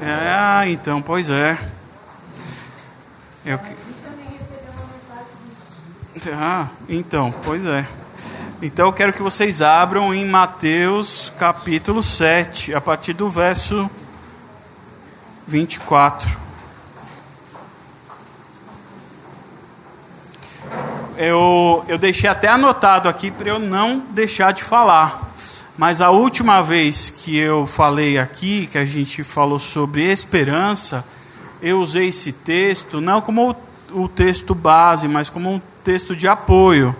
Ah, então, pois é. Eu... Ah, então, pois é. Então eu quero que vocês abram em Mateus capítulo 7, a partir do verso 24. Eu, eu deixei até anotado aqui para eu não deixar de falar. Mas a última vez que eu falei aqui, que a gente falou sobre esperança, eu usei esse texto não como o, o texto base, mas como um texto de apoio.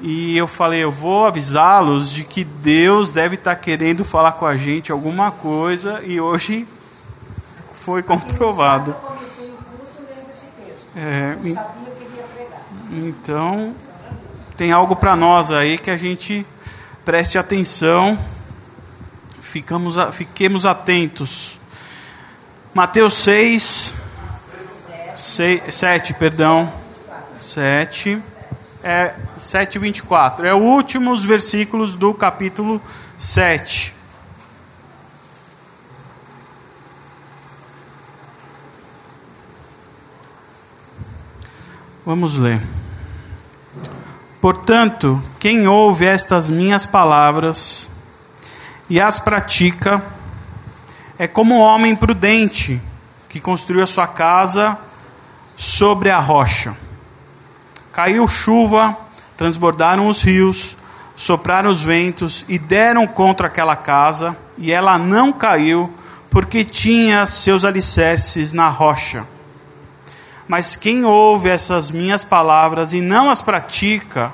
E eu falei, eu vou avisá-los de que Deus deve estar querendo falar com a gente alguma coisa e hoje foi comprovado. É, então, tem algo para nós aí que a gente preste atenção, ficamos, fiquemos atentos. Mateus 6, 6 7, perdão, 7 é 7:24. É o últimos versículos do capítulo 7. Vamos ler. Portanto, quem ouve estas minhas palavras e as pratica é como um homem prudente que construiu a sua casa sobre a rocha. Caiu chuva, transbordaram os rios, sopraram os ventos e deram contra aquela casa, e ela não caiu, porque tinha seus alicerces na rocha. Mas quem ouve essas minhas palavras e não as pratica,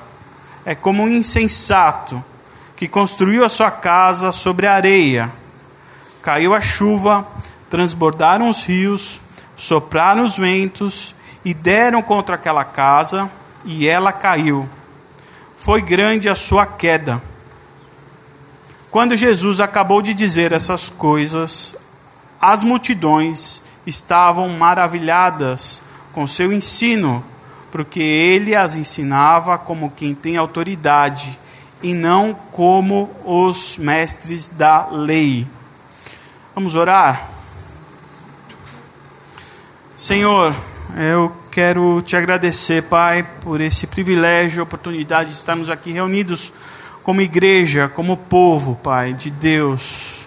é como um insensato que construiu a sua casa sobre areia. Caiu a chuva, transbordaram os rios, sopraram os ventos e deram contra aquela casa e ela caiu. Foi grande a sua queda. Quando Jesus acabou de dizer essas coisas, as multidões estavam maravilhadas com seu ensino, porque ele as ensinava como quem tem autoridade e não como os mestres da lei. Vamos orar? Senhor, eu quero te agradecer, Pai, por esse privilégio, oportunidade de estarmos aqui reunidos como igreja, como povo, Pai, de Deus.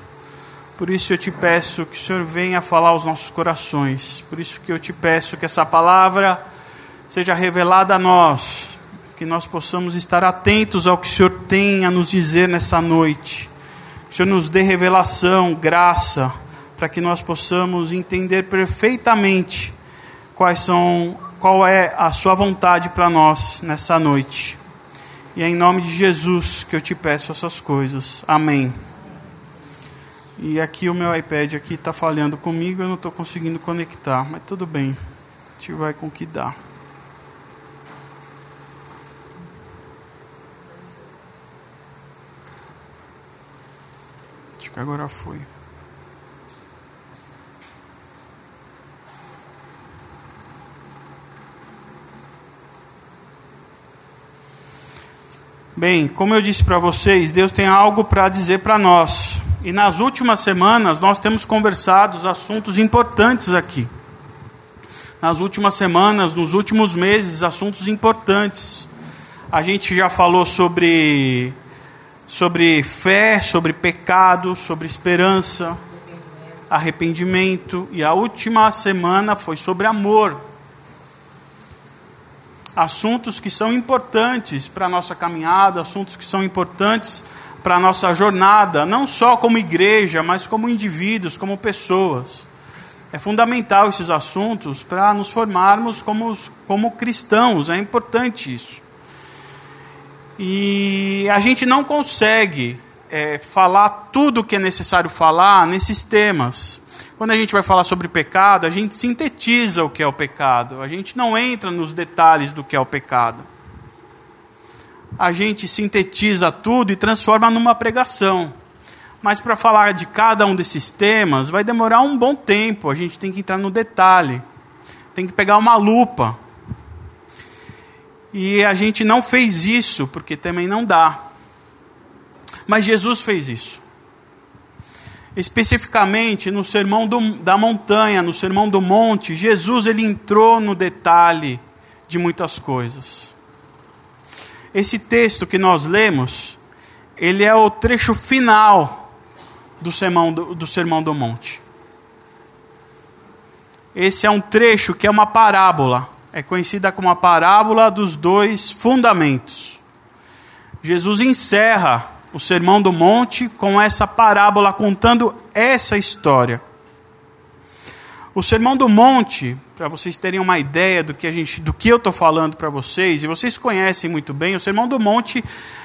Por isso eu te peço que o Senhor venha falar aos nossos corações. Por isso que eu te peço que essa palavra seja revelada a nós, que nós possamos estar atentos ao que o Senhor tem a nos dizer nessa noite. Que o Senhor nos dê revelação, graça, para que nós possamos entender perfeitamente quais são, qual é a sua vontade para nós nessa noite. E é em nome de Jesus que eu te peço essas coisas. Amém. E aqui o meu iPad aqui está falhando comigo, eu não estou conseguindo conectar, mas tudo bem. A gente vai com o que dá. Acho que agora foi. Bem, como eu disse para vocês, Deus tem algo para dizer para nós. E nas últimas semanas nós temos conversado assuntos importantes aqui. Nas últimas semanas, nos últimos meses, assuntos importantes. A gente já falou sobre sobre fé, sobre pecado, sobre esperança, arrependimento, e a última semana foi sobre amor assuntos que são importantes para a nossa caminhada, assuntos que são importantes para a nossa jornada, não só como igreja, mas como indivíduos, como pessoas. É fundamental esses assuntos para nos formarmos como, como cristãos, é importante isso. E a gente não consegue é, falar tudo o que é necessário falar nesses temas. Quando a gente vai falar sobre pecado, a gente sintetiza o que é o pecado. A gente não entra nos detalhes do que é o pecado. A gente sintetiza tudo e transforma numa pregação. Mas para falar de cada um desses temas, vai demorar um bom tempo. A gente tem que entrar no detalhe. Tem que pegar uma lupa. E a gente não fez isso, porque também não dá. Mas Jesus fez isso. Especificamente no sermão do, da montanha, no sermão do monte, Jesus ele entrou no detalhe de muitas coisas. Esse texto que nós lemos, ele é o trecho final do sermão do, do sermão do monte. Esse é um trecho que é uma parábola, é conhecida como a parábola dos dois fundamentos. Jesus encerra o Sermão do Monte com essa parábola contando essa história. O Sermão do Monte, para vocês terem uma ideia do que, a gente, do que eu estou falando para vocês, e vocês conhecem muito bem, o Sermão do Monte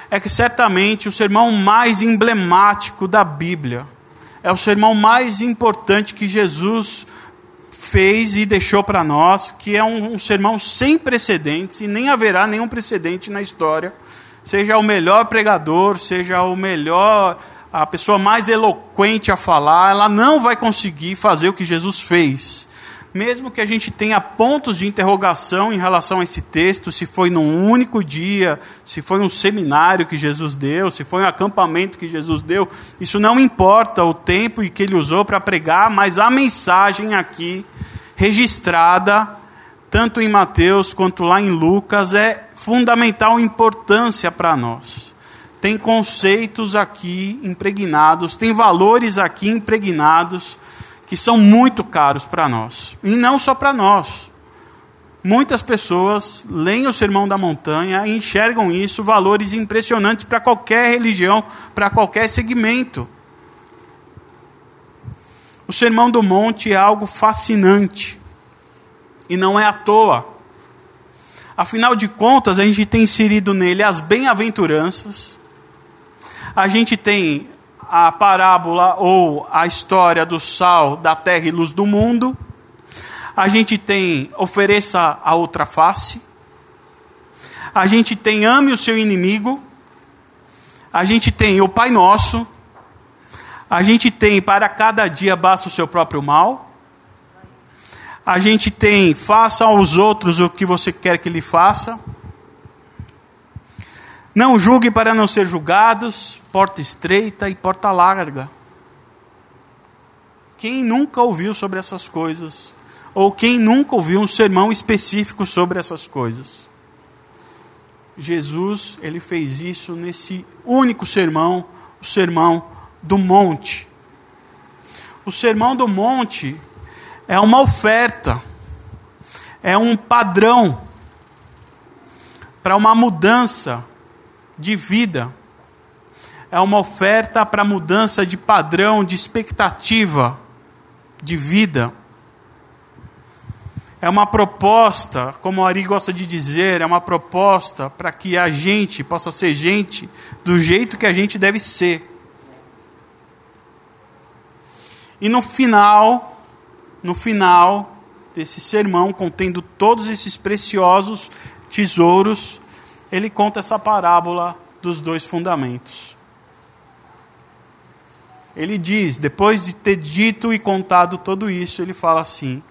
é certamente o sermão mais emblemático da Bíblia. É o sermão mais importante que Jesus fez e deixou para nós, que é um, um sermão sem precedentes e nem haverá nenhum precedente na história seja o melhor pregador, seja o melhor, a pessoa mais eloquente a falar, ela não vai conseguir fazer o que Jesus fez. Mesmo que a gente tenha pontos de interrogação em relação a esse texto, se foi num único dia, se foi um seminário que Jesus deu, se foi um acampamento que Jesus deu, isso não importa o tempo que ele usou para pregar, mas a mensagem aqui registrada, tanto em Mateus quanto lá em Lucas, é fundamental importância para nós. Tem conceitos aqui impregnados, tem valores aqui impregnados que são muito caros para nós. E não só para nós. Muitas pessoas leem o Sermão da Montanha e enxergam isso valores impressionantes para qualquer religião, para qualquer segmento. O Sermão do Monte é algo fascinante. E não é à toa. Afinal de contas, a gente tem inserido nele as bem-aventuranças, a gente tem a parábola ou a história do sal, da terra e luz do mundo, a gente tem ofereça a outra face, a gente tem ame o seu inimigo, a gente tem o Pai Nosso, a gente tem para cada dia basta o seu próprio mal, a gente tem faça aos outros o que você quer que lhe faça. Não julgue para não ser julgados, porta estreita e porta larga. Quem nunca ouviu sobre essas coisas? Ou quem nunca ouviu um sermão específico sobre essas coisas? Jesus, ele fez isso nesse único sermão, o sermão do monte. O sermão do monte é uma oferta, é um padrão para uma mudança de vida, é uma oferta para mudança de padrão, de expectativa de vida. É uma proposta, como o Ari gosta de dizer, é uma proposta para que a gente possa ser gente do jeito que a gente deve ser. E no final, no final desse sermão, contendo todos esses preciosos tesouros, ele conta essa parábola dos dois fundamentos. Ele diz, depois de ter dito e contado tudo isso, ele fala assim: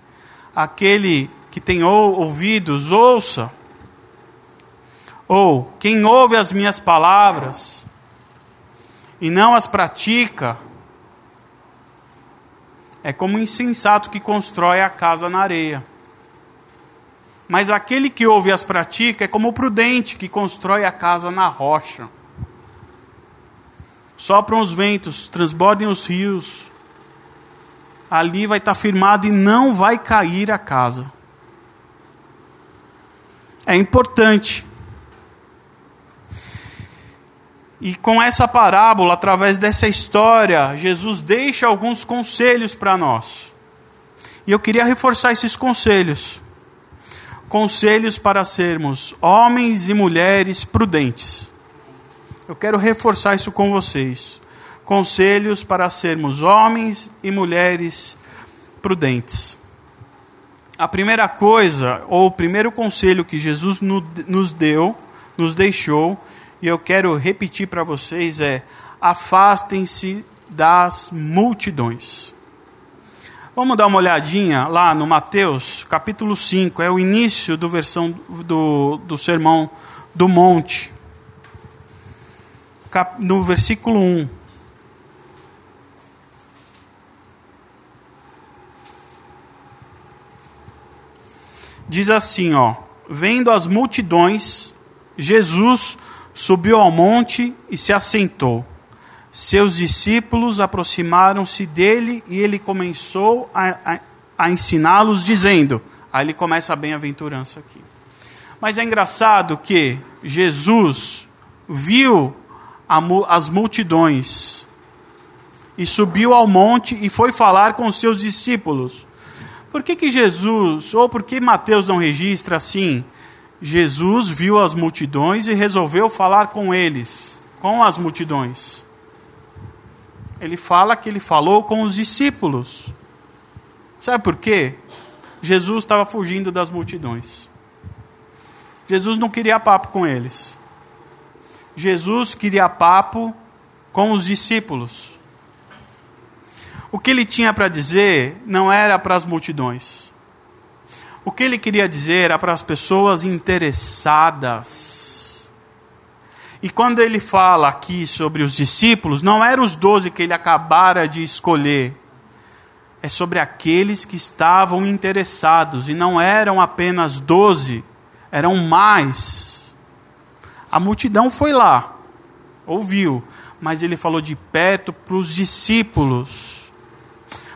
aquele que tem ouvidos, ouça. Ou quem ouve as minhas palavras e não as pratica, é como um insensato que constrói a casa na areia. Mas aquele que ouve e as pratica é como o prudente que constrói a casa na rocha. Sopram os ventos, transbordem os rios. Ali vai estar firmado e não vai cair a casa. É importante E com essa parábola, através dessa história, Jesus deixa alguns conselhos para nós. E eu queria reforçar esses conselhos. Conselhos para sermos homens e mulheres prudentes. Eu quero reforçar isso com vocês. Conselhos para sermos homens e mulheres prudentes. A primeira coisa, ou o primeiro conselho que Jesus nos deu, nos deixou, e eu quero repetir para vocês é: afastem-se das multidões. Vamos dar uma olhadinha lá no Mateus, capítulo 5, é o início do versão do, do Sermão do Monte. Cap, no versículo 1. Diz assim, ó: Vendo as multidões, Jesus subiu ao monte e se assentou. Seus discípulos aproximaram-se dele e ele começou a, a, a ensiná-los, dizendo: Aí ele começa a bem-aventurança aqui. Mas é engraçado que Jesus viu a, as multidões e subiu ao monte e foi falar com os seus discípulos. Por que, que Jesus, ou por que Mateus não registra assim? Jesus viu as multidões e resolveu falar com eles, com as multidões. Ele fala que ele falou com os discípulos. Sabe por quê? Jesus estava fugindo das multidões. Jesus não queria papo com eles. Jesus queria papo com os discípulos. O que ele tinha para dizer não era para as multidões. O que ele queria dizer era para as pessoas interessadas. E quando ele fala aqui sobre os discípulos, não eram os doze que ele acabara de escolher. É sobre aqueles que estavam interessados. E não eram apenas doze, eram mais. A multidão foi lá, ouviu, mas ele falou de perto para os discípulos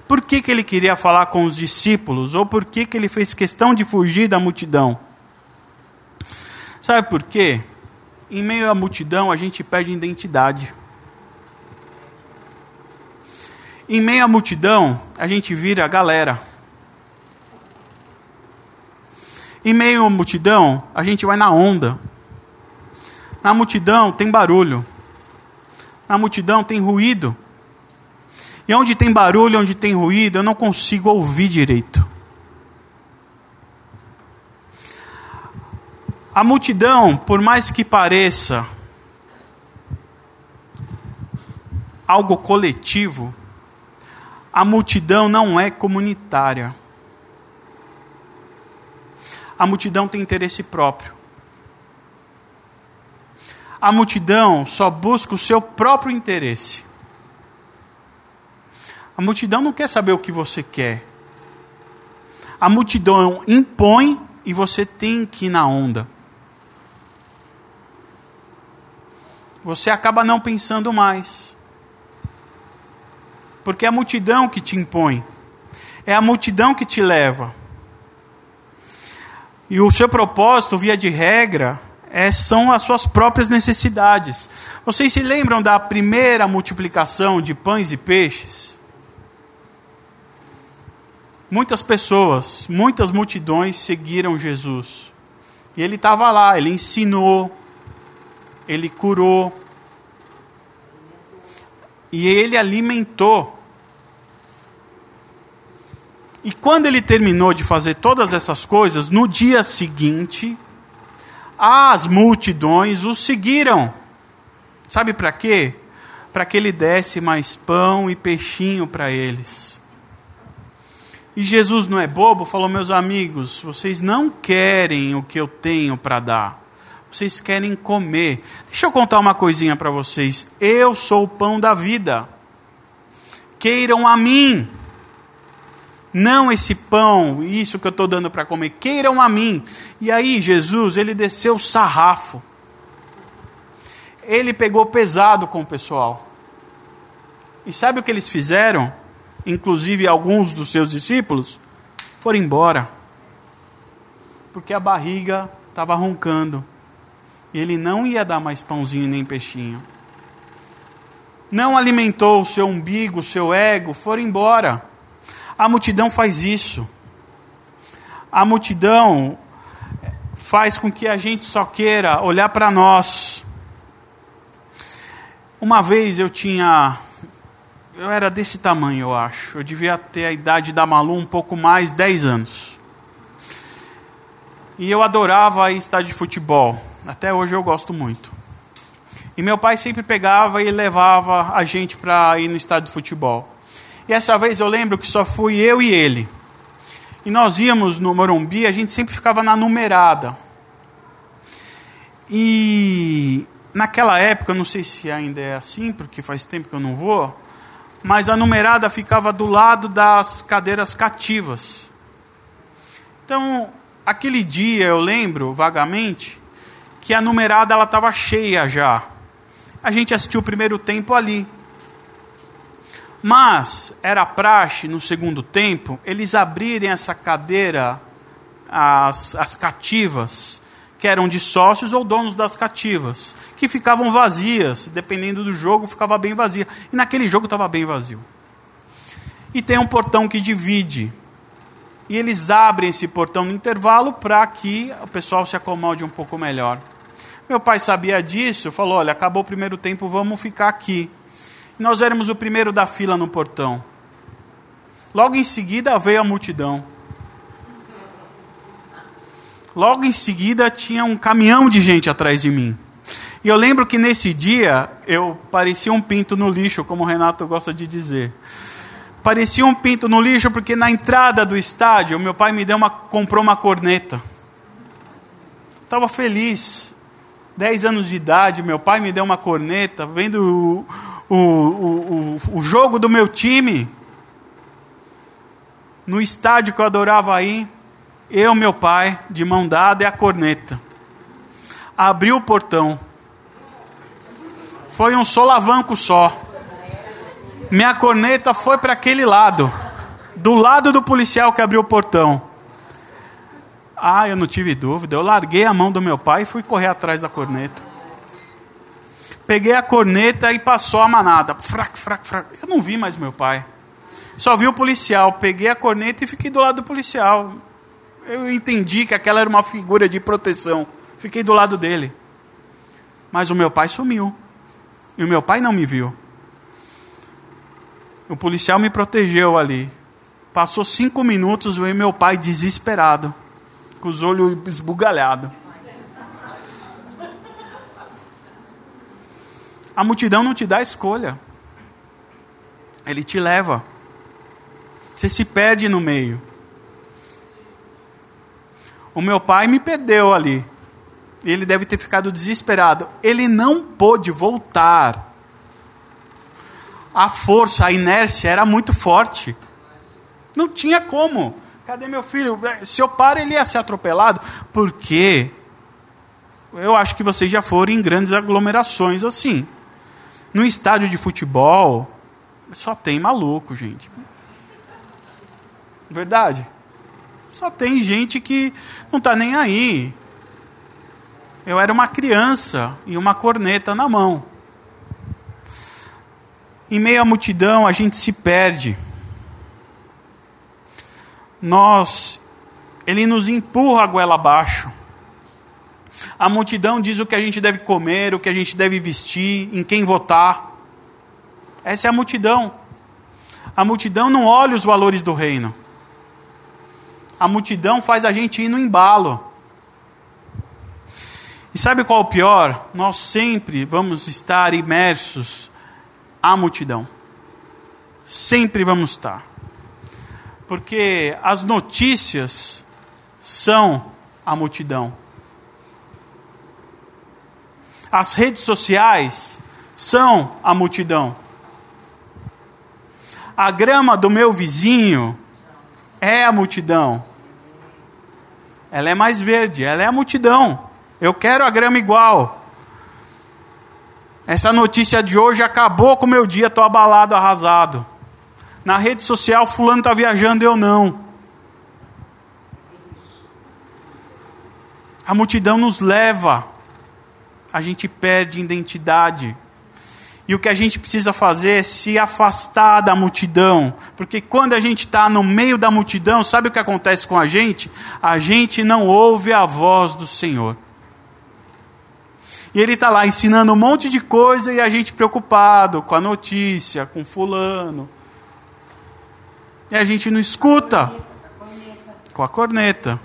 por que, que ele queria falar com os discípulos? Ou por que, que ele fez questão de fugir da multidão? Sabe por quê? Em meio à multidão a gente perde identidade. Em meio à multidão a gente vira galera. Em meio à multidão a gente vai na onda. Na multidão tem barulho. Na multidão tem ruído. E onde tem barulho, onde tem ruído, eu não consigo ouvir direito. A multidão, por mais que pareça algo coletivo, a multidão não é comunitária. A multidão tem interesse próprio. A multidão só busca o seu próprio interesse. A multidão não quer saber o que você quer. A multidão impõe e você tem que ir na onda. Você acaba não pensando mais. Porque é a multidão que te impõe. É a multidão que te leva. E o seu propósito, via de regra, é, são as suas próprias necessidades. Vocês se lembram da primeira multiplicação de pães e peixes? Muitas pessoas, muitas multidões seguiram Jesus. E ele estava lá, ele ensinou, ele curou, e ele alimentou. E quando ele terminou de fazer todas essas coisas, no dia seguinte, as multidões o seguiram. Sabe para quê? Para que ele desse mais pão e peixinho para eles. E Jesus não é bobo, falou: Meus amigos, vocês não querem o que eu tenho para dar, vocês querem comer. Deixa eu contar uma coisinha para vocês: eu sou o pão da vida. Queiram a mim, não esse pão, isso que eu estou dando para comer, queiram a mim. E aí, Jesus, ele desceu o sarrafo, ele pegou pesado com o pessoal. E sabe o que eles fizeram? inclusive alguns dos seus discípulos, foram embora. Porque a barriga estava roncando. Ele não ia dar mais pãozinho nem peixinho. Não alimentou o seu umbigo, o seu ego, foram embora. A multidão faz isso. A multidão faz com que a gente só queira olhar para nós. Uma vez eu tinha eu era desse tamanho, eu acho. Eu devia ter a idade da Malu um pouco mais, 10 anos. E eu adorava ir estádio de futebol. Até hoje eu gosto muito. E meu pai sempre pegava e levava a gente para ir no estádio de futebol. E essa vez eu lembro que só fui eu e ele. E nós íamos no Morumbi, a gente sempre ficava na numerada. E naquela época, não sei se ainda é assim, porque faz tempo que eu não vou, mas a numerada ficava do lado das cadeiras cativas. Então, aquele dia eu lembro vagamente que a numerada ela estava cheia já. A gente assistiu o primeiro tempo ali. Mas era praxe no segundo tempo eles abrirem essa cadeira, as, as cativas, que eram de sócios ou donos das cativas, que ficavam vazias, dependendo do jogo, ficava bem vazia. E naquele jogo estava bem vazio. E tem um portão que divide. E eles abrem esse portão no intervalo para que o pessoal se acomode um pouco melhor. Meu pai sabia disso, falou: olha, acabou o primeiro tempo, vamos ficar aqui. E nós éramos o primeiro da fila no portão. Logo em seguida veio a multidão. Logo em seguida tinha um caminhão de gente atrás de mim. E eu lembro que nesse dia eu parecia um pinto no lixo, como o Renato gosta de dizer. Parecia um pinto no lixo porque na entrada do estádio meu pai me deu uma, comprou uma corneta. Estava feliz. 10 anos de idade, meu pai me deu uma corneta, vendo o, o, o, o jogo do meu time, no estádio que eu adorava ir, eu, meu pai, de mão dada e a corneta. Abriu o portão. Foi um solavanco só. Minha corneta foi para aquele lado, do lado do policial que abriu o portão. Ah, eu não tive dúvida. Eu larguei a mão do meu pai e fui correr atrás da corneta. Peguei a corneta e passou a manada. Frac, frac, frac. Eu não vi mais meu pai. Só vi o policial. Peguei a corneta e fiquei do lado do policial. Eu entendi que aquela era uma figura de proteção. Fiquei do lado dele. Mas o meu pai sumiu. E o meu pai não me viu. O policial me protegeu ali. Passou cinco minutos, veio meu pai desesperado com os olhos esbugalhados. A multidão não te dá escolha. Ele te leva. Você se perde no meio. O meu pai me perdeu ali. Ele deve ter ficado desesperado. Ele não pôde voltar. A força, a inércia era muito forte. Não tinha como. Cadê meu filho? Se eu paro, ele ia ser atropelado. Porque eu acho que vocês já foram em grandes aglomerações assim. No estádio de futebol, só tem maluco, gente. Verdade? Só tem gente que não está nem aí. Eu era uma criança e uma corneta na mão. Em meio à multidão, a gente se perde nós, ele nos empurra a goela abaixo. A multidão diz o que a gente deve comer, o que a gente deve vestir, em quem votar. Essa é a multidão. A multidão não olha os valores do reino. A multidão faz a gente ir no embalo. E sabe qual é o pior? Nós sempre vamos estar imersos à multidão. Sempre vamos estar porque as notícias são a multidão. As redes sociais são a multidão. A grama do meu vizinho é a multidão. Ela é mais verde, ela é a multidão. Eu quero a grama igual. Essa notícia de hoje acabou com o meu dia, estou abalado, arrasado na rede social, fulano está viajando, eu não. A multidão nos leva, a gente perde identidade. E o que a gente precisa fazer é se afastar da multidão. Porque quando a gente está no meio da multidão, sabe o que acontece com a gente? A gente não ouve a voz do Senhor. E ele está lá ensinando um monte de coisa e a gente preocupado com a notícia, com fulano, e a gente não escuta com a corneta.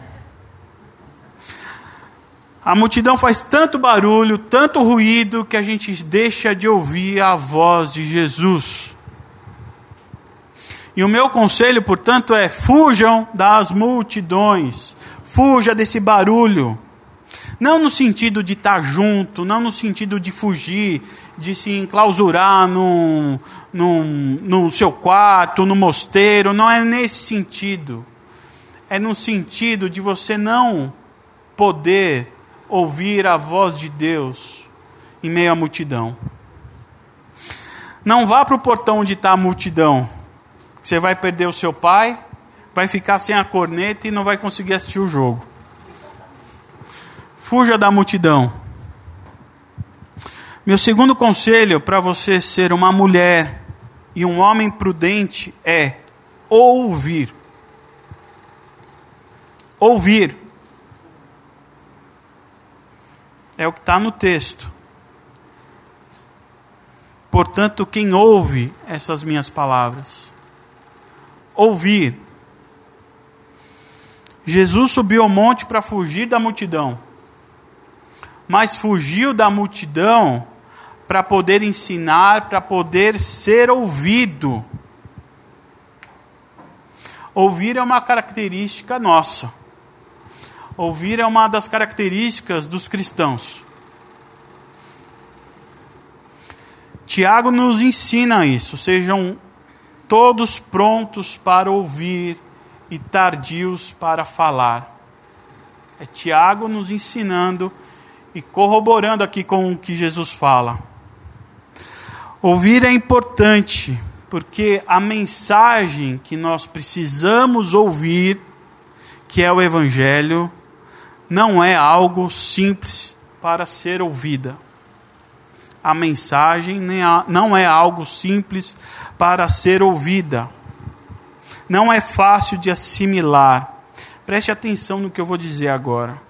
A multidão faz tanto barulho, tanto ruído, que a gente deixa de ouvir a voz de Jesus. E o meu conselho, portanto, é: fujam das multidões, fuja desse barulho. Não no sentido de estar junto, não no sentido de fugir, de se enclausurar num, num, no seu quarto, no mosteiro, não é nesse sentido. É é no sentido de você não poder ouvir a voz de Deus em meio à multidão. Não vá para o portão onde está a multidão. Você vai perder o seu pai, vai ficar sem a corneta e não vai conseguir assistir o jogo. Fuja da multidão. Meu segundo conselho para você ser uma mulher e um homem prudente é ouvir. Ouvir. É o que está no texto. Portanto, quem ouve essas minhas palavras? Ouvir. Jesus subiu ao monte para fugir da multidão. Mas fugiu da multidão para poder ensinar, para poder ser ouvido. Ouvir é uma característica nossa. Ouvir é uma das características dos cristãos. Tiago nos ensina isso. Sejam todos prontos para ouvir e tardios para falar. É Tiago nos ensinando e corroborando aqui com o que Jesus fala. Ouvir é importante, porque a mensagem que nós precisamos ouvir, que é o Evangelho, não é algo simples para ser ouvida. A mensagem não é algo simples para ser ouvida. Não é fácil de assimilar. Preste atenção no que eu vou dizer agora.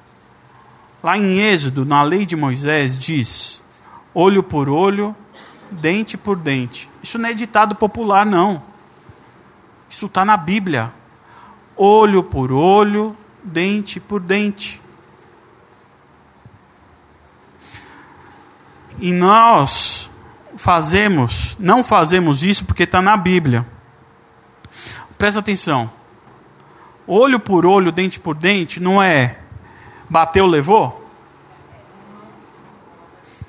Lá em Êxodo, na lei de Moisés, diz: olho por olho, dente por dente. Isso não é ditado popular, não. Isso está na Bíblia. Olho por olho, dente por dente. E nós fazemos, não fazemos isso porque está na Bíblia. Presta atenção. Olho por olho, dente por dente, não é bateu, levou?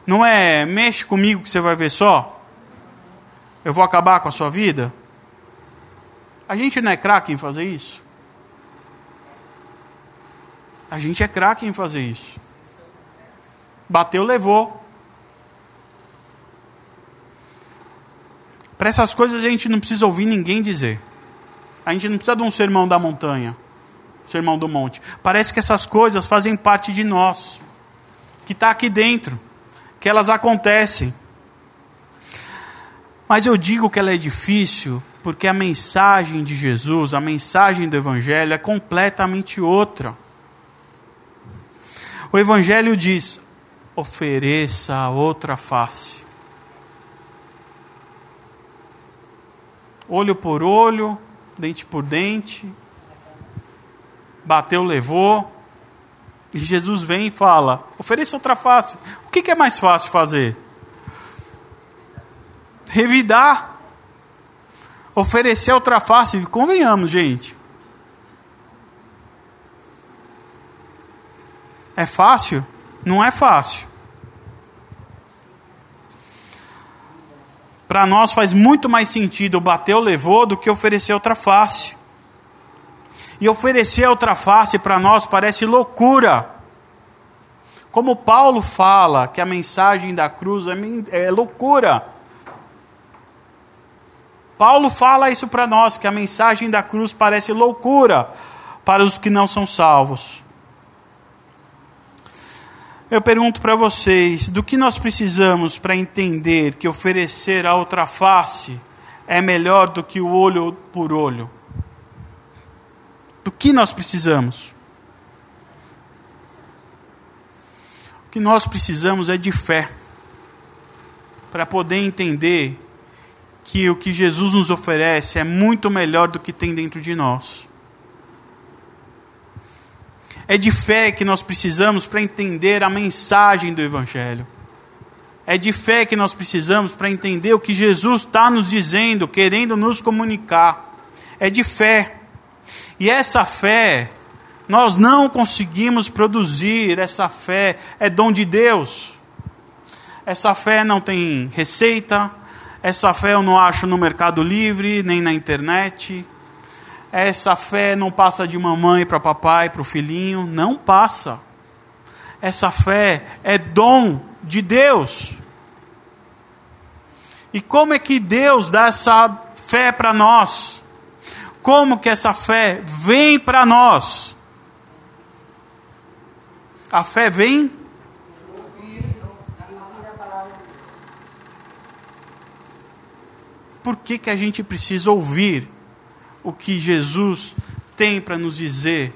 Não é mexe comigo que você vai ver só? Eu vou acabar com a sua vida? A gente não é craque em fazer isso? A gente é craque em fazer isso. Bateu, levou. Para essas coisas a gente não precisa ouvir ninguém dizer. A gente não precisa de um sermão da montanha, sermão do monte. Parece que essas coisas fazem parte de nós, que está aqui dentro, que elas acontecem. Mas eu digo que ela é difícil porque a mensagem de Jesus, a mensagem do Evangelho é completamente outra. O Evangelho diz: ofereça outra face. olho por olho, dente por dente, bateu, levou. E Jesus vem e fala: ofereça outra face. O que, é mais fácil fazer? Revidar. Oferecer outra face. Convenhamos, gente. É fácil? Não é fácil. Para nós faz muito mais sentido bater levou do que oferecer outra face. E oferecer outra face para nós parece loucura. Como Paulo fala que a mensagem da cruz é, é loucura. Paulo fala isso para nós, que a mensagem da cruz parece loucura para os que não são salvos. Eu pergunto para vocês: do que nós precisamos para entender que oferecer a outra face é melhor do que o olho por olho? Do que nós precisamos? O que nós precisamos é de fé para poder entender que o que Jesus nos oferece é muito melhor do que tem dentro de nós. É de fé que nós precisamos para entender a mensagem do Evangelho. É de fé que nós precisamos para entender o que Jesus está nos dizendo, querendo nos comunicar. É de fé. E essa fé, nós não conseguimos produzir, essa fé é dom de Deus. Essa fé não tem receita, essa fé eu não acho no Mercado Livre, nem na internet. essa fé não passa de mamãe para papai, para o filhinho. Não passa. Essa fé é dom de Deus. E como é que Deus dá essa fé para nós? Como que essa fé vem para nós? A fé vem Por que, que a gente precisa ouvir o que Jesus tem para nos dizer?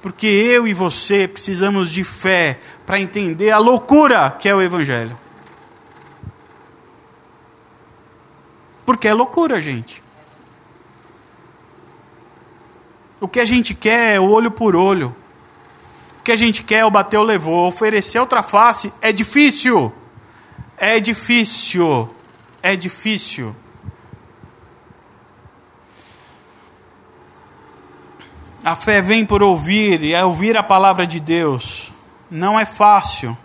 Porque eu e você precisamos de fé para entender a loucura que é o Evangelho. Porque é loucura, gente. O que a gente quer é olho por olho. O que a gente quer é o bateu, levou. Oferecer outra face é difícil. É difícil. É difícil. A fé vem por ouvir, e é ouvir a palavra de Deus. Não é fácil.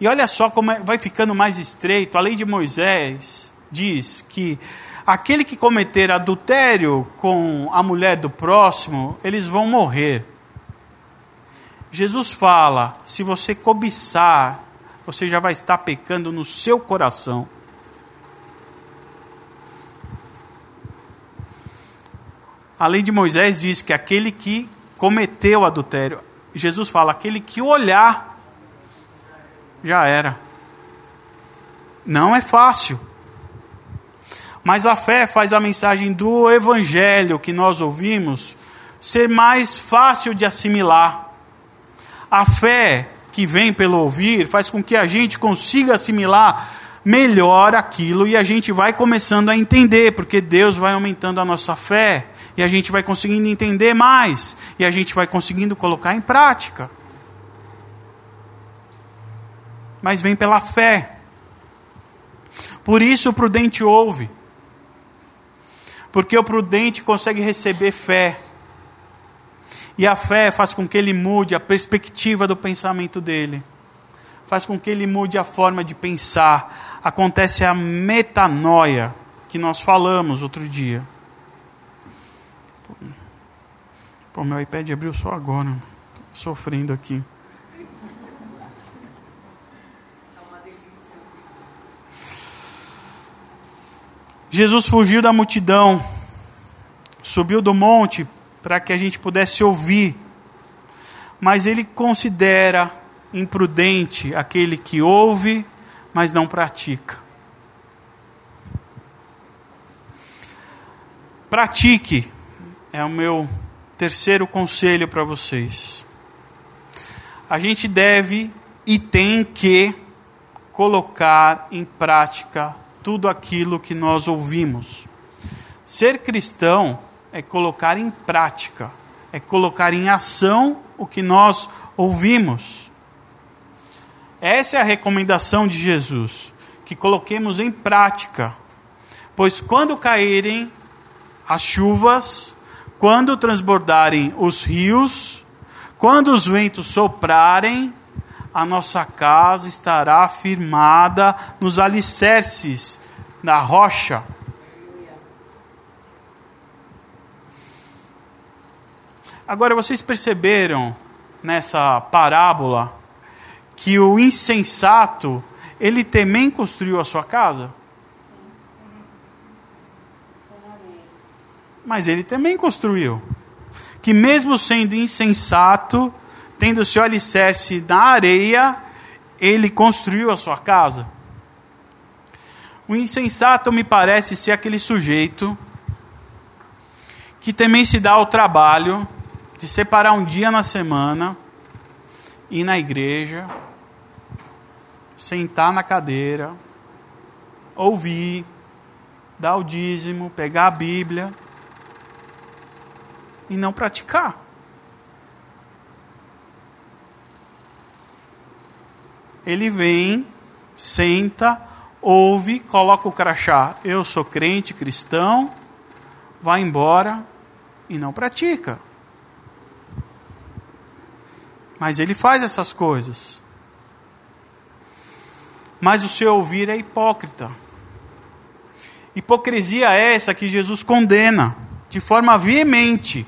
E olha só como é, vai ficando mais estreito. A lei de Moisés diz que aquele que cometer adultério com a mulher do próximo, eles vão morrer. Jesus fala: se você cobiçar, você já vai estar pecando no seu coração. A lei de Moisés diz que aquele que cometeu adultério, Jesus fala, aquele que olhar, já era. Não é fácil. Mas a fé faz a mensagem do evangelho que nós ouvimos ser mais fácil de assimilar. A fé que vem pelo ouvir faz com que a gente consiga assimilar melhor aquilo e a gente vai começando a entender, porque Deus vai aumentando a nossa fé e a gente vai conseguindo entender mais, e a gente vai conseguindo colocar em prática. Mas vem pela fé. Por isso o prudente ouve. Porque o prudente consegue receber fé. E a fé faz com que ele mude a perspectiva do pensamento dele. Faz com que ele mude a forma de pensar. Acontece a metanoia que nós falamos outro dia. Pô, meu iPad abriu só agora. Sofrendo aqui. Jesus fugiu da multidão, subiu do monte para que a gente pudesse ouvir, mas ele considera imprudente aquele que ouve, mas não pratica. Pratique, é o meu terceiro conselho para vocês. A gente deve e tem que colocar em prática tudo aquilo que nós ouvimos. Ser cristão é colocar em prática, é colocar em ação o que nós ouvimos. Essa é a recomendação de Jesus, que coloquemos em prática, pois quando caírem as chuvas, quando transbordarem os rios, quando os ventos soprarem, a nossa casa estará firmada nos alicerces da rocha. Agora vocês perceberam nessa parábola que o insensato, ele também construiu a sua casa? mas ele também construiu. Que mesmo sendo insensato, tendo seu alicerce na areia, ele construiu a sua casa. O insensato me parece ser aquele sujeito que também se dá ao trabalho de separar um dia na semana, ir na igreja, sentar na cadeira, ouvir, dar o dízimo, pegar a Bíblia e não praticar. Ele vem, senta, ouve, coloca o crachá. Eu sou crente, cristão, vai embora e não pratica. Mas ele faz essas coisas. Mas o seu ouvir é hipócrita. Hipocrisia é essa que Jesus condena de forma veemente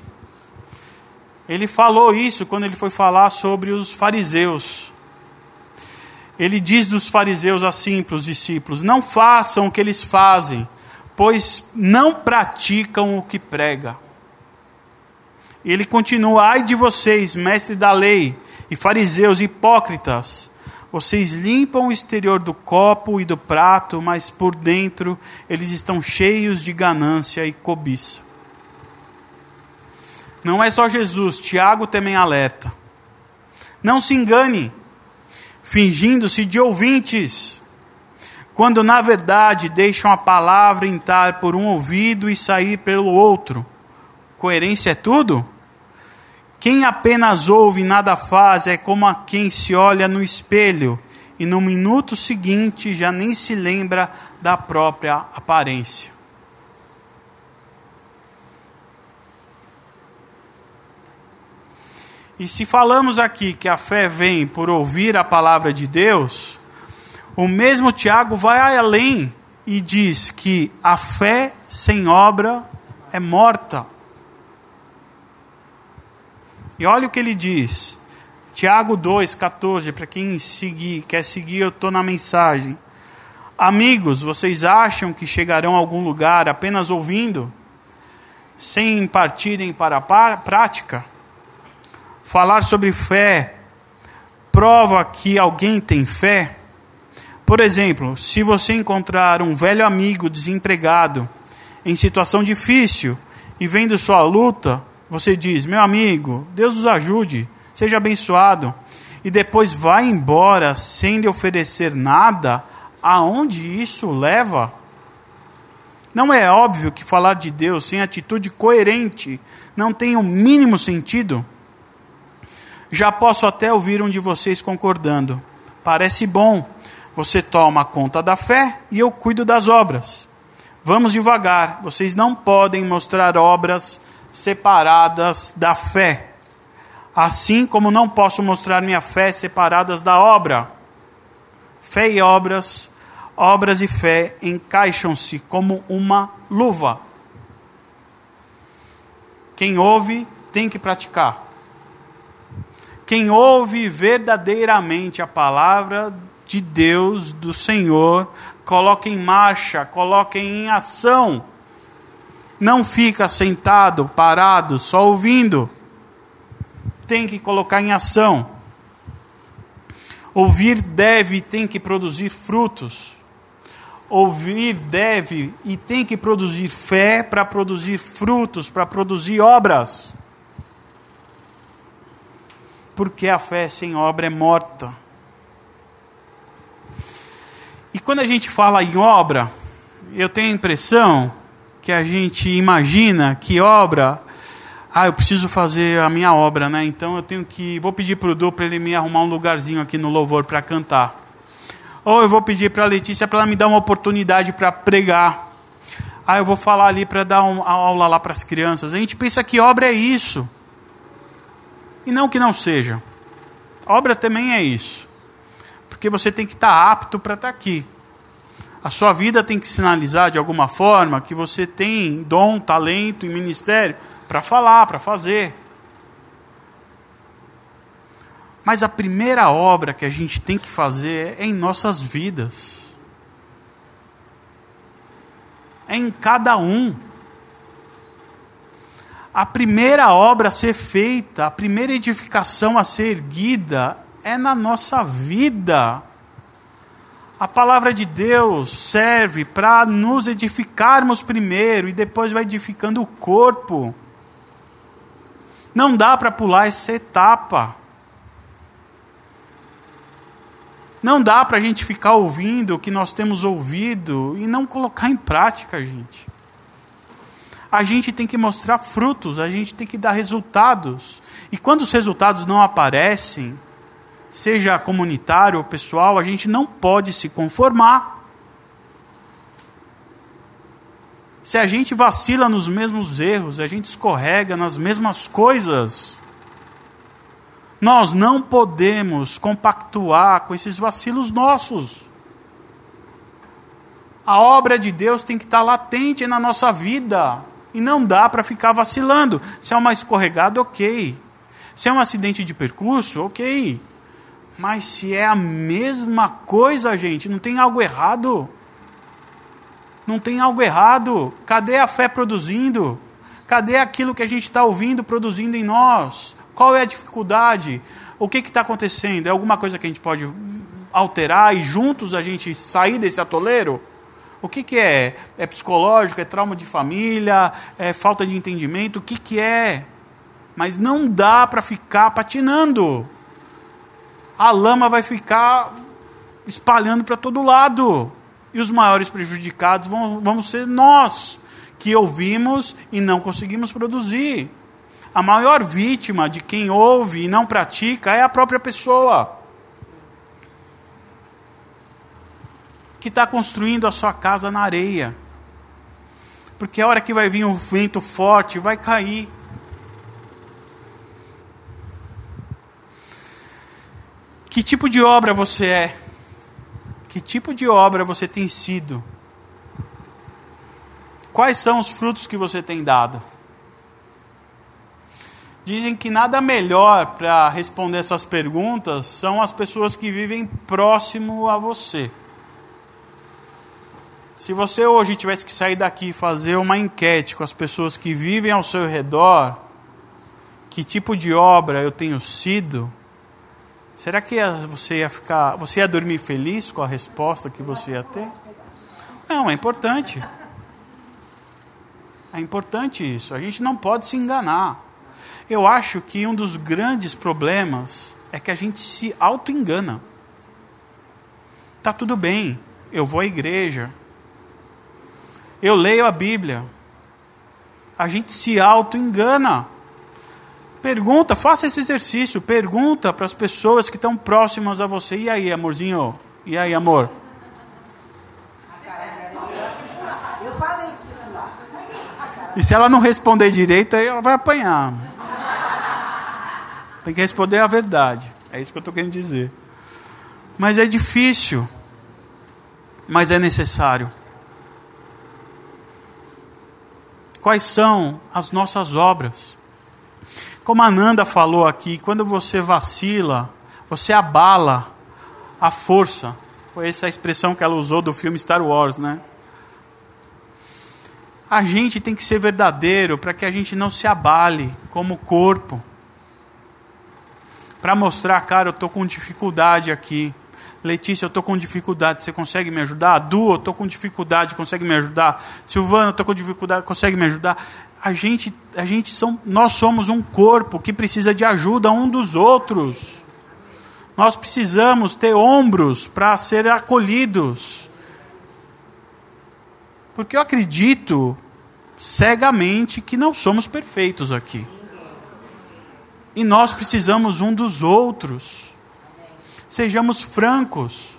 Ele falou isso quando ele foi falar sobre os fariseus. Ele diz dos fariseus assim para os discípulos: Não façam o que eles fazem, pois não praticam o que prega. Ele continua: Ai de vocês, mestre da lei, e fariseus hipócritas, vocês limpam o exterior do copo e do prato, mas por dentro eles estão cheios de ganância e cobiça. Não é só Jesus, Tiago também alerta. Não se engane, fingindo-se de ouvintes, quando na verdade deixam a palavra entrar por um ouvido e sair pelo outro. Coerência é tudo? Quem apenas ouve e nada faz é como a quem se olha no espelho e no minuto seguinte já nem se lembra da própria aparência. E se falamos aqui que a fé vem por ouvir a palavra de Deus, o mesmo Tiago vai além e diz que a fé sem obra é morta. E olha o que ele diz. Tiago 2,14, para quem seguir, quer seguir, eu estou na mensagem. Amigos, vocês acham que chegarão a algum lugar apenas ouvindo, sem partirem para a prática? Falar sobre fé prova que alguém tem fé? Por exemplo, se você encontrar um velho amigo desempregado, em situação difícil, e vendo sua luta, você diz: Meu amigo, Deus nos ajude, seja abençoado, e depois vai embora sem lhe oferecer nada, aonde isso leva? Não é óbvio que falar de Deus sem atitude coerente não tem o mínimo sentido? Já posso até ouvir um de vocês concordando. Parece bom. Você toma conta da fé e eu cuido das obras. Vamos devagar. Vocês não podem mostrar obras separadas da fé. Assim como não posso mostrar minha fé separadas da obra. Fé e obras, obras e fé encaixam-se como uma luva. Quem ouve tem que praticar. Quem ouve verdadeiramente a palavra de Deus, do Senhor, coloca em marcha, coloca em ação não fica sentado, parado, só ouvindo. Tem que colocar em ação. Ouvir deve e tem que produzir frutos. Ouvir deve e tem que produzir fé para produzir frutos, para produzir obras. Porque a fé sem obra é morta. E quando a gente fala em obra, eu tenho a impressão que a gente imagina que obra, ah, eu preciso fazer a minha obra, né? Então eu tenho que, vou pedir para o Du para ele me arrumar um lugarzinho aqui no louvor para cantar. Ou eu vou pedir para a Letícia para ela me dar uma oportunidade para pregar. Ah, eu vou falar ali para dar uma aula lá para as crianças. A gente pensa que obra é isso. E não que não seja. Obra também é isso. Porque você tem que estar tá apto para estar tá aqui. A sua vida tem que sinalizar de alguma forma que você tem dom, talento e ministério para falar, para fazer. Mas a primeira obra que a gente tem que fazer é em nossas vidas. É em cada um. A primeira obra a ser feita, a primeira edificação a ser erguida é na nossa vida. A palavra de Deus serve para nos edificarmos primeiro e depois vai edificando o corpo. Não dá para pular essa etapa. Não dá para a gente ficar ouvindo o que nós temos ouvido e não colocar em prática, gente. A gente tem que mostrar frutos, a gente tem que dar resultados. E quando os resultados não aparecem, seja comunitário ou pessoal, a gente não pode se conformar. Se a gente vacila nos mesmos erros, a gente escorrega nas mesmas coisas, nós não podemos compactuar com esses vacilos nossos. A obra de Deus tem que estar latente na nossa vida. E não dá para ficar vacilando. Se é uma escorregada, ok. Se é um acidente de percurso, ok. Mas se é a mesma coisa, gente, não tem algo errado. Não tem algo errado. Cadê a fé produzindo? Cadê aquilo que a gente está ouvindo produzindo em nós? Qual é a dificuldade? O que está acontecendo? É alguma coisa que a gente pode alterar e juntos a gente sair desse atoleiro? O que, que é? É psicológico? É trauma de família? É falta de entendimento? O que, que é? Mas não dá para ficar patinando. A lama vai ficar espalhando para todo lado. E os maiores prejudicados vão, vão ser nós, que ouvimos e não conseguimos produzir. A maior vítima de quem ouve e não pratica é a própria pessoa. Que está construindo a sua casa na areia. Porque a hora que vai vir um vento forte, vai cair. Que tipo de obra você é? Que tipo de obra você tem sido? Quais são os frutos que você tem dado? Dizem que nada melhor para responder essas perguntas são as pessoas que vivem próximo a você. Se você hoje tivesse que sair daqui e fazer uma enquete com as pessoas que vivem ao seu redor, que tipo de obra eu tenho sido, Será que você ia ficar, você ia dormir feliz com a resposta que você ia ter? Não, é importante. É importante isso. A gente não pode se enganar. Eu acho que um dos grandes problemas é que a gente se auto-engana. Tá tudo bem, eu vou à igreja. Eu leio a Bíblia. A gente se auto-engana. Pergunta, faça esse exercício. Pergunta para as pessoas que estão próximas a você. E aí, amorzinho? E aí, amor? E se ela não responder direito, aí ela vai apanhar. Tem que responder a verdade. É isso que eu estou querendo dizer. Mas é difícil. Mas é necessário. Quais são as nossas obras? Como a Nanda falou aqui, quando você vacila, você abala a força. Foi essa a expressão que ela usou do filme Star Wars, né? A gente tem que ser verdadeiro para que a gente não se abale como corpo. Para mostrar, cara, eu estou com dificuldade aqui. Letícia, eu estou com dificuldade, você consegue me ajudar? Du, eu estou com dificuldade, consegue me ajudar? Silvana, eu estou com dificuldade, consegue me ajudar? a gente, a gente são, nós somos um corpo que precisa de ajuda um dos outros. Nós precisamos ter ombros para ser acolhidos. Porque eu acredito cegamente que não somos perfeitos aqui. E nós precisamos um dos outros. Sejamos francos.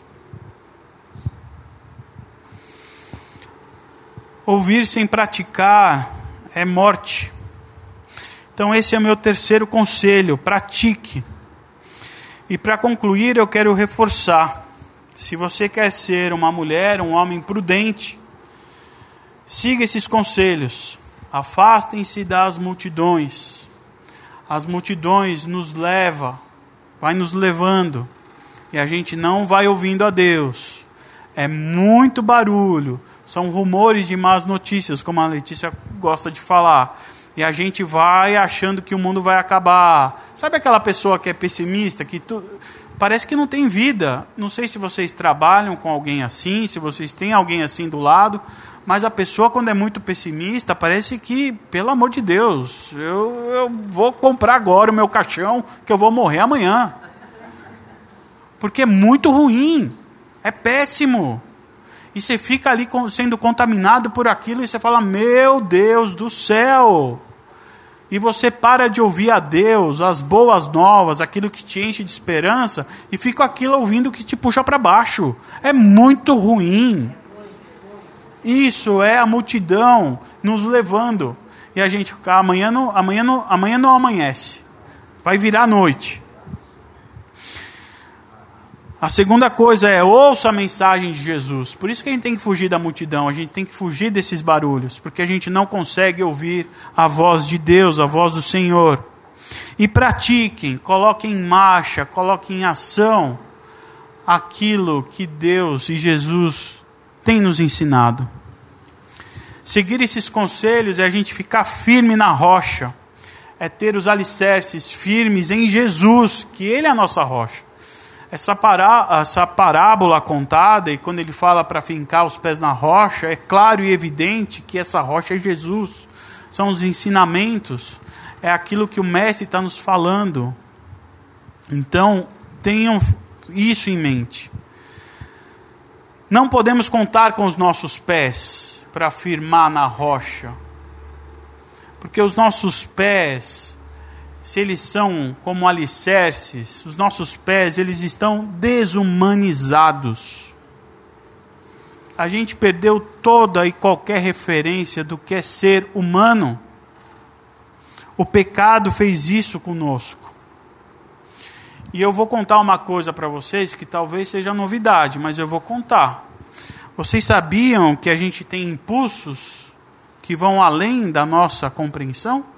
Ouvir sem praticar é morte. Então, esse é o meu terceiro conselho: pratique. E para concluir, eu quero reforçar: se você quer ser uma mulher, um homem prudente, siga esses conselhos. Afastem-se das multidões. As multidões nos leva, vai nos levando, e a gente não vai ouvindo a Deus. É muito barulho, são rumores de más notícias, como a Letícia gosta de falar. E a gente vai achando que o mundo vai acabar. Sabe aquela pessoa que é pessimista, que tu... parece que não tem vida? Não sei se vocês trabalham com alguém assim, se vocês têm alguém assim do lado, mas a pessoa, quando é muito pessimista, parece que, pelo amor de Deus, eu, eu vou comprar agora o meu caixão, que eu vou morrer amanhã. Porque é muito ruim, é péssimo e você fica ali sendo contaminado por aquilo e você fala: Meu Deus do céu! E você para de ouvir a Deus, as boas novas, aquilo que te enche de esperança, e fica aquilo ouvindo que te puxa para baixo. É muito ruim. Isso é a multidão nos levando. E a gente, amanhã não, amanhã não, amanhã não amanhece. Vai virar noite. A segunda coisa é ouça a mensagem de Jesus. Por isso que a gente tem que fugir da multidão, a gente tem que fugir desses barulhos, porque a gente não consegue ouvir a voz de Deus, a voz do Senhor. E pratiquem, coloquem em marcha, coloquem em ação aquilo que Deus e Jesus têm nos ensinado. Seguir esses conselhos é a gente ficar firme na rocha, é ter os alicerces firmes em Jesus, que Ele é a nossa rocha. Essa, pará, essa parábola contada, e quando ele fala para fincar os pés na rocha, é claro e evidente que essa rocha é Jesus. São os ensinamentos, é aquilo que o Mestre está nos falando. Então, tenham isso em mente. Não podemos contar com os nossos pés para firmar na rocha, porque os nossos pés, se eles são como alicerces, os nossos pés, eles estão desumanizados. A gente perdeu toda e qualquer referência do que é ser humano. O pecado fez isso conosco. E eu vou contar uma coisa para vocês que talvez seja novidade, mas eu vou contar. Vocês sabiam que a gente tem impulsos que vão além da nossa compreensão?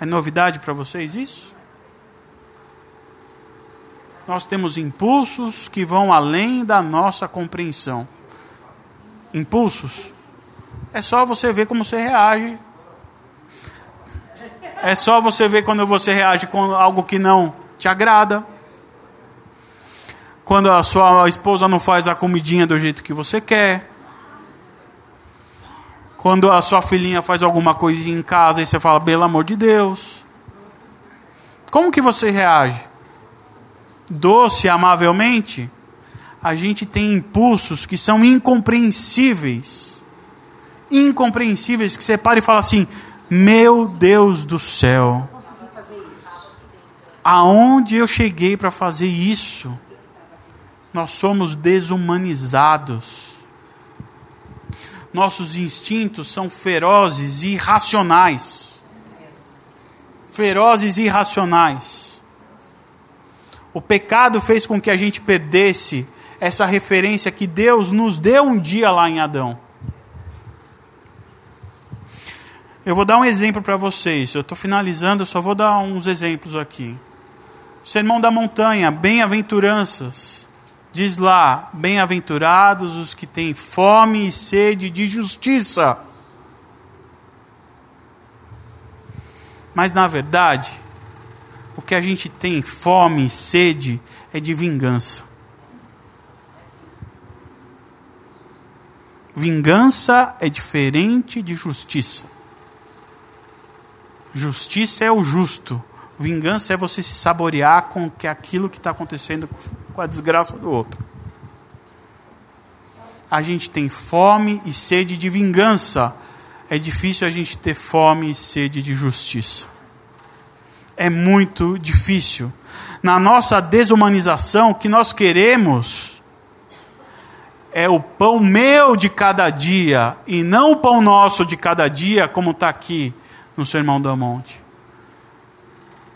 É novidade para vocês isso? Nós temos impulsos que vão além da nossa compreensão. Impulsos? É só você ver como você reage. É só você ver quando você reage com algo que não te agrada quando a sua esposa não faz a comidinha do jeito que você quer, quando a sua filhinha faz alguma coisinha em casa e você fala, pelo amor de Deus. Como que você reage? Doce, amavelmente? A gente tem impulsos que são incompreensíveis. Incompreensíveis, que você para e fala assim: Meu Deus do céu, aonde eu cheguei para fazer isso? nós somos desumanizados. Nossos instintos são ferozes e irracionais. Ferozes e irracionais. O pecado fez com que a gente perdesse essa referência que Deus nos deu um dia lá em Adão. Eu vou dar um exemplo para vocês. Eu estou finalizando, só vou dar uns exemplos aqui. Sermão da montanha, bem-aventuranças. Diz lá: Bem-aventurados os que têm fome e sede de justiça. Mas na verdade, o que a gente tem fome e sede é de vingança. Vingança é diferente de justiça. Justiça é o justo. Vingança é você se saborear com que aquilo que está acontecendo com a desgraça do outro. A gente tem fome e sede de vingança. É difícil a gente ter fome e sede de justiça. É muito difícil. Na nossa desumanização, o que nós queremos é o pão meu de cada dia e não o pão nosso de cada dia, como está aqui no Sermão do Monte.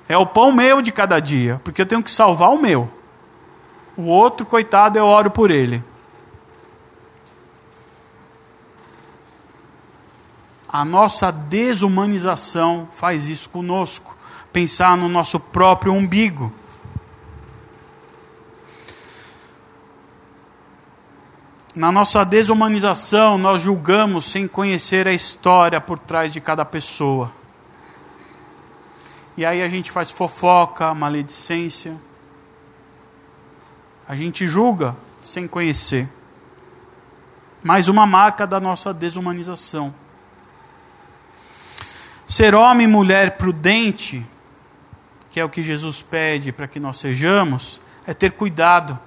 É o pão meu de cada dia, porque eu tenho que salvar o meu. O outro, coitado, eu oro por ele. A nossa desumanização faz isso conosco. Pensar no nosso próprio umbigo. Na nossa desumanização, nós julgamos sem conhecer a história por trás de cada pessoa. E aí a gente faz fofoca, maledicência. A gente julga sem conhecer. Mais uma marca da nossa desumanização. Ser homem e mulher prudente, que é o que Jesus pede para que nós sejamos, é ter cuidado,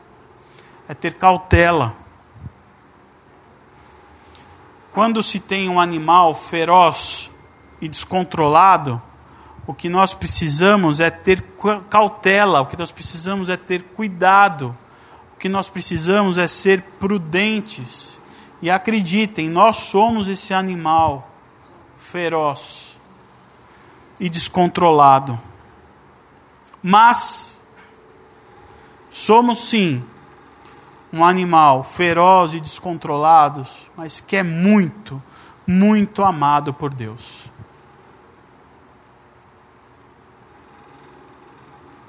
é ter cautela. Quando se tem um animal feroz e descontrolado, o que nós precisamos é ter cautela, o que nós precisamos é ter cuidado que nós precisamos é ser prudentes. E acreditem, nós somos esse animal feroz e descontrolado. Mas somos sim um animal feroz e descontrolado, mas que é muito, muito amado por Deus.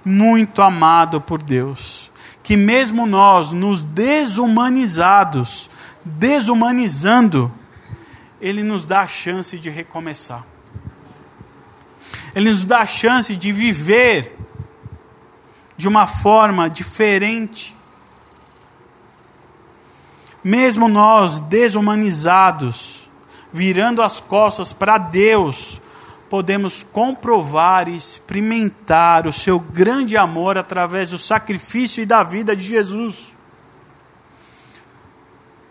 Muito amado por Deus, que mesmo nós, nos desumanizados, desumanizando, Ele nos dá a chance de recomeçar. Ele nos dá a chance de viver de uma forma diferente. Mesmo nós desumanizados, virando as costas para Deus, podemos comprovar e experimentar o seu grande amor através do sacrifício e da vida de Jesus.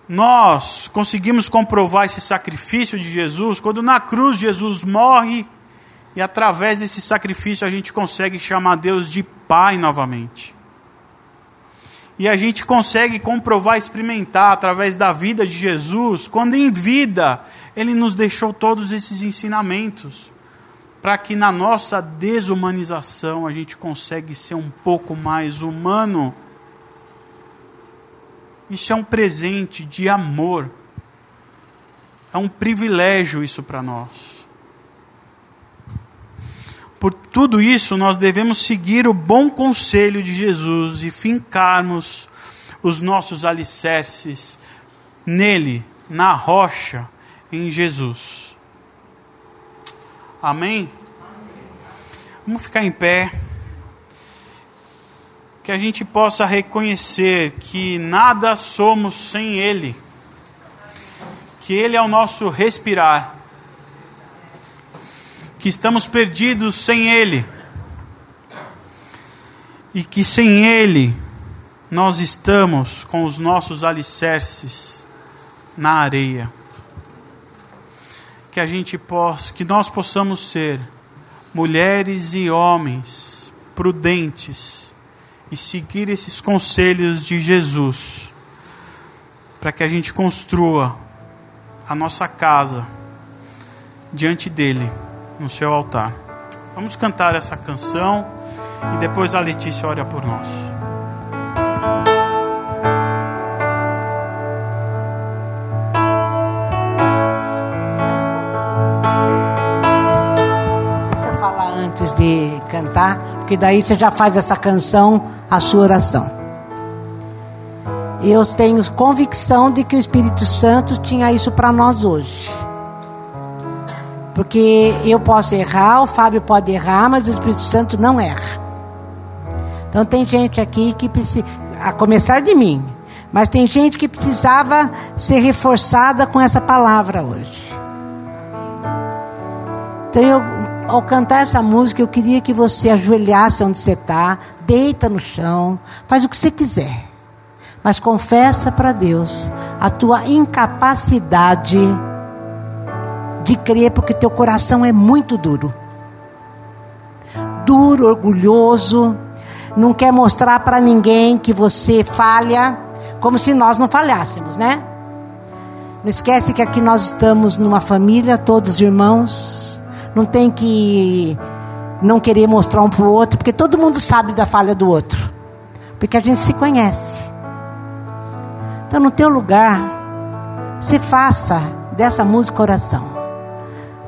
Nós conseguimos comprovar esse sacrifício de Jesus quando na cruz Jesus morre e através desse sacrifício a gente consegue chamar Deus de Pai novamente. E a gente consegue comprovar, experimentar através da vida de Jesus, quando em vida ele nos deixou todos esses ensinamentos, para que na nossa desumanização a gente consegue ser um pouco mais humano. Isso é um presente de amor. É um privilégio isso para nós. Por tudo isso, nós devemos seguir o bom conselho de Jesus e fincarmos os nossos alicerces nele, na rocha, em Jesus. Amém? Vamos ficar em pé. Que a gente possa reconhecer que nada somos sem Ele, que Ele é o nosso respirar que estamos perdidos sem Ele e que sem Ele nós estamos com os nossos alicerces na areia. Que a gente possa, que nós possamos ser mulheres e homens prudentes e seguir esses conselhos de Jesus, para que a gente construa a nossa casa diante dele no seu altar. Vamos cantar essa canção e depois a Letícia ora por nós. Cantar, porque daí você já faz essa canção a sua oração. Eu tenho convicção de que o Espírito Santo tinha isso para nós hoje. Porque eu posso errar, o Fábio pode errar, mas o Espírito Santo não erra. Então tem gente aqui que precisa, a começar de mim, mas tem gente que precisava ser reforçada com essa palavra hoje. Então eu, ao cantar essa música, eu queria que você ajoelhasse onde você está, deita no chão, faz o que você quiser, mas confessa para Deus a tua incapacidade de crer, porque teu coração é muito duro. Duro, orgulhoso, não quer mostrar para ninguém que você falha, como se nós não falhássemos, né? Não esquece que aqui nós estamos numa família, todos irmãos. Não tem que não querer mostrar um para o outro, porque todo mundo sabe da falha do outro. Porque a gente se conhece. Então, no teu lugar, você faça dessa música oração.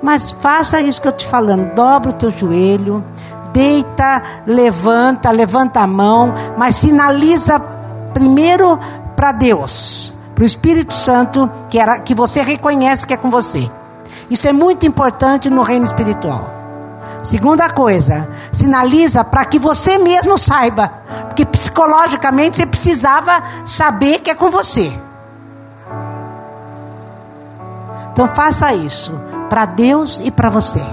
Mas faça isso que eu te falando, dobra o teu joelho, deita, levanta, levanta a mão, mas sinaliza primeiro para Deus, para o Espírito Santo, que, era, que você reconhece que é com você. Isso é muito importante no reino espiritual. Segunda coisa, sinaliza para que você mesmo saiba, porque psicologicamente você precisava saber que é com você. Então faça isso para Deus e para você.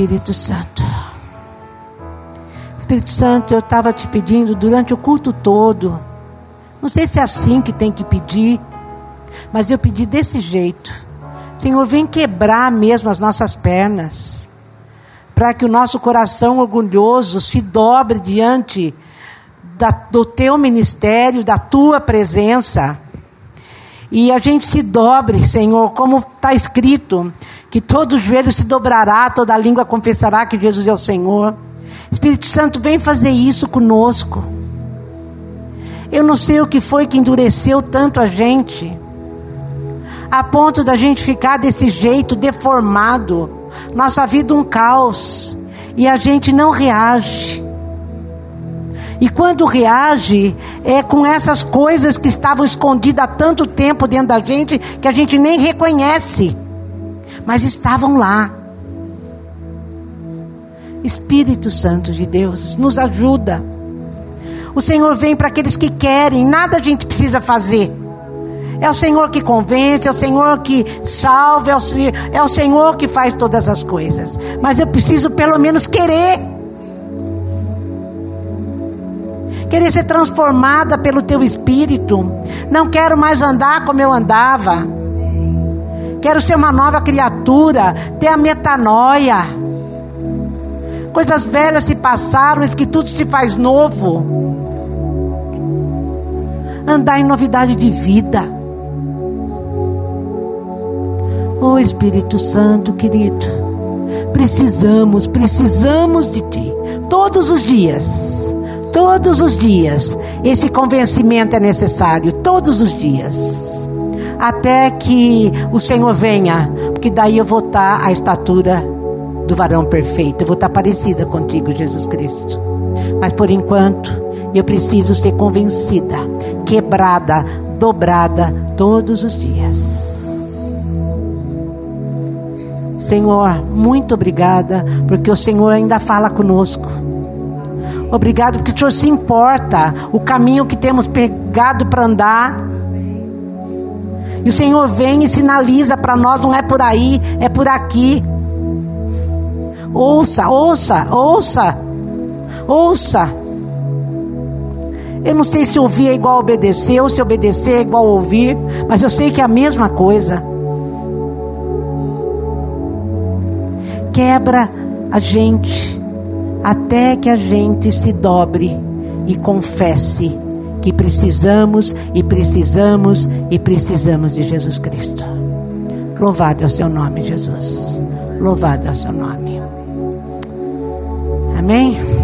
Espírito Santo. Espírito Santo, eu estava te pedindo durante o culto todo. Não sei se é assim que tem que pedir, mas eu pedi desse jeito. Senhor, vem quebrar mesmo as nossas pernas, para que o nosso coração orgulhoso se dobre diante da, do teu ministério, da tua presença. E a gente se dobre, Senhor, como está escrito, que todo joelho se dobrará, toda língua confessará que Jesus é o Senhor. Espírito Santo, vem fazer isso conosco. Eu não sei o que foi que endureceu tanto a gente, a ponto da gente ficar desse jeito deformado, nossa vida um caos, e a gente não reage. E quando reage, é com essas coisas que estavam escondidas há tanto tempo dentro da gente que a gente nem reconhece, mas estavam lá. Espírito Santo de Deus, nos ajuda. O Senhor vem para aqueles que querem, nada a gente precisa fazer. É o Senhor que convence, é o Senhor que salva, é o, é o Senhor que faz todas as coisas. Mas eu preciso pelo menos querer. querer ser transformada pelo teu espírito. Não quero mais andar como eu andava. Quero ser uma nova criatura, ter a metanoia. Coisas velhas se passaram, que tudo se faz novo. Andar em novidade de vida. Oh Espírito Santo querido, precisamos, precisamos de Ti, todos os dias Todos os dias. Esse convencimento é necessário, todos os dias. Até que o Senhor venha, porque daí eu vou estar à estatura do varão perfeito. Eu vou estar parecida contigo, Jesus Cristo. Mas por enquanto, eu preciso ser convencida, quebrada, dobrada todos os dias. Senhor, muito obrigada, porque o Senhor ainda fala conosco. Obrigado porque o Senhor se importa o caminho que temos pegado para andar. E o Senhor vem e sinaliza para nós: não é por aí, é por aqui. Ouça, ouça, ouça, ouça. Eu não sei se ouvir é igual obedecer, ou se obedecer é igual ouvir, mas eu sei que é a mesma coisa. Quebra a gente até que a gente se dobre e confesse que precisamos e precisamos e precisamos de Jesus Cristo. Louvado é o seu nome, Jesus. Louvado é o seu nome. Amém?